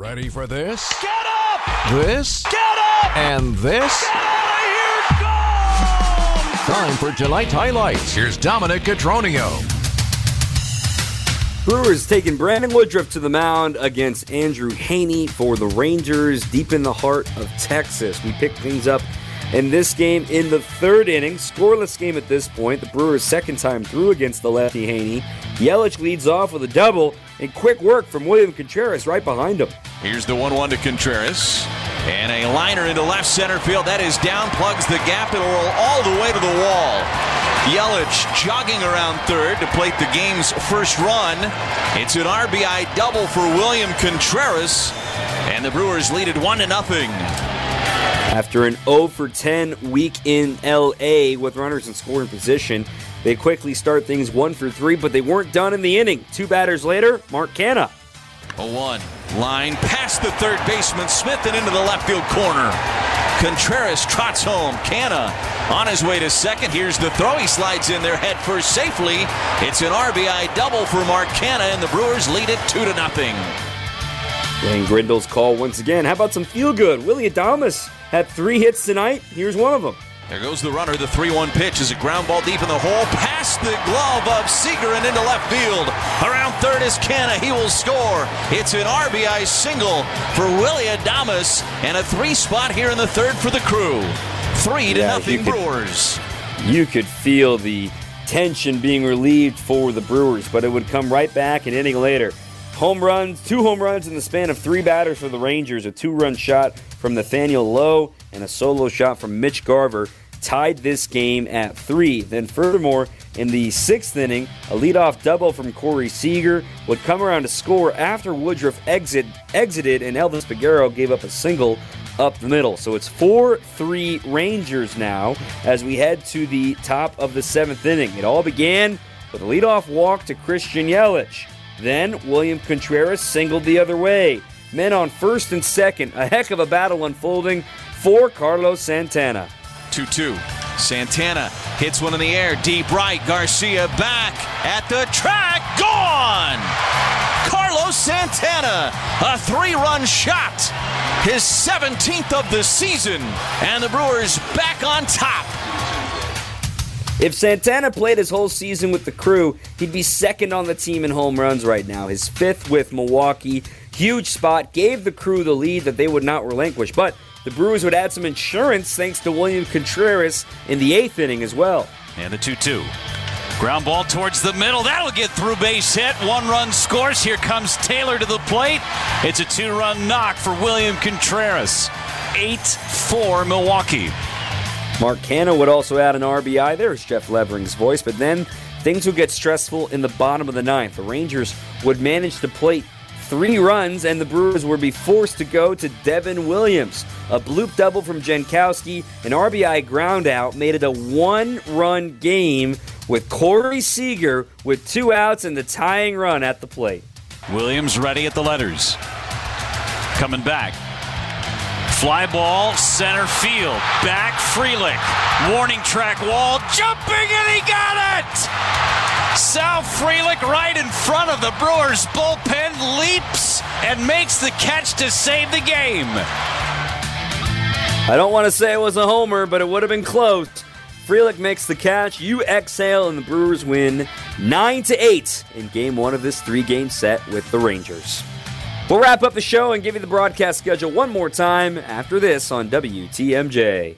Ready for this? Get up! This? Get up! And this? Get out of here! Go! Time for tonight's highlights. Here's Dominic Cotroneo. Brewers taking Brandon Woodruff to the mound against Andrew Heaney for the Rangers deep in the heart of Texas. We pick things up in this game in the third inning. Scoreless game at this point. The Brewers' second time through against the lefty Heaney. Yelich leads off with a double, and quick work from William Contreras right behind him. Here's the 1 1 to Contreras. And a liner into left center field. That is down, plugs the gap. It'll roll all the way to the wall. Yelich jogging around third to plate the game's first run. It's an RBI double for William Contreras. And the Brewers lead it 1 to nothing. After an 0 for 10 week in LA with runners in scoring position, they quickly start things 1 for 3, but they weren't done in the inning. Two batters later, Mark Canha. A 1. Line past the third baseman, Smith and into the left field corner. Contreras trots home. Canha on his way to second. Here's the throw. He slides in there head first safely. It's an RBI double for Mark Canha, and the Brewers lead it 2 to nothing. Lane Grindle's call once again. How about some feel good? Willie Adames had three hits tonight. Here's one of them. There goes the runner. The 3 1 pitch is a ground ball deep in the hole. Past the glove of Seager and into left field. Around third is Canha. He will score. It's an RBI single for Willie Adames and a three spot here in the third for the crew. Three to Yeah, nothing you could- Brewers. You could feel the tension being relieved for the Brewers, but it would come right back an inning later. Home runs, two home runs in the span of three batters for the Rangers. A two run shot from Nathaniel Lowe and a solo shot from Mitch Garver tied this game at three. Then, furthermore, in the sixth inning, a leadoff double from Corey Seager would come around to score after Woodruff exit, exited and Elvis Peguero gave up a single up the middle. So it's 4 3 Rangers now as we head to the top of the seventh inning. It all began with a leadoff walk to Christian Yelich. Then William Contreras singled the other way. Men on first and second. A heck of a battle unfolding for Carlos Santana. 2 2. Santana hits one in the air. Deep right. Garcia back at the track. Gone! Carlos Santana, a three run shot. His 17th of the season. And the Brewers back on top. If Santana played his whole season with the crew, he'd be second on the team in home runs right now. His fifth with Milwaukee. Huge spot, gave the crew the lead that they would not relinquish. But the Brewers would add some insurance thanks to William Contreras in the eighth inning as well. And the 2 2. Ground ball towards the middle. That'll get through base hit. One run scores. Here comes Taylor to the plate. It's a two run knock for William Contreras. 8 4 Milwaukee. Mark Canha would also add an RBI. There's Jeff Levering's voice, but then things would get stressful in the bottom of the ninth. The Rangers would manage to plate three runs, and the Brewers would be forced to go to Devin Williams. A bloop double from Jankowski, an RBI ground out, made it a one run game with Corey Seager with two outs and the tying run at the plate. Williams ready at the letters. Coming back. Fly ball, center field. Back, Frelick. Warning track wall. Jumping, and he got it! Sal Frelick right in front of the Brewers bullpen leaps and makes the catch to save the game. I don't want to say it was a homer, but it would have been close. Frelick makes the catch. You exhale, and the Brewers win nine to eight in Game One of this three-game set with the Rangers. We'll wrap up the show and give you the broadcast schedule one more time after this on WTMJ.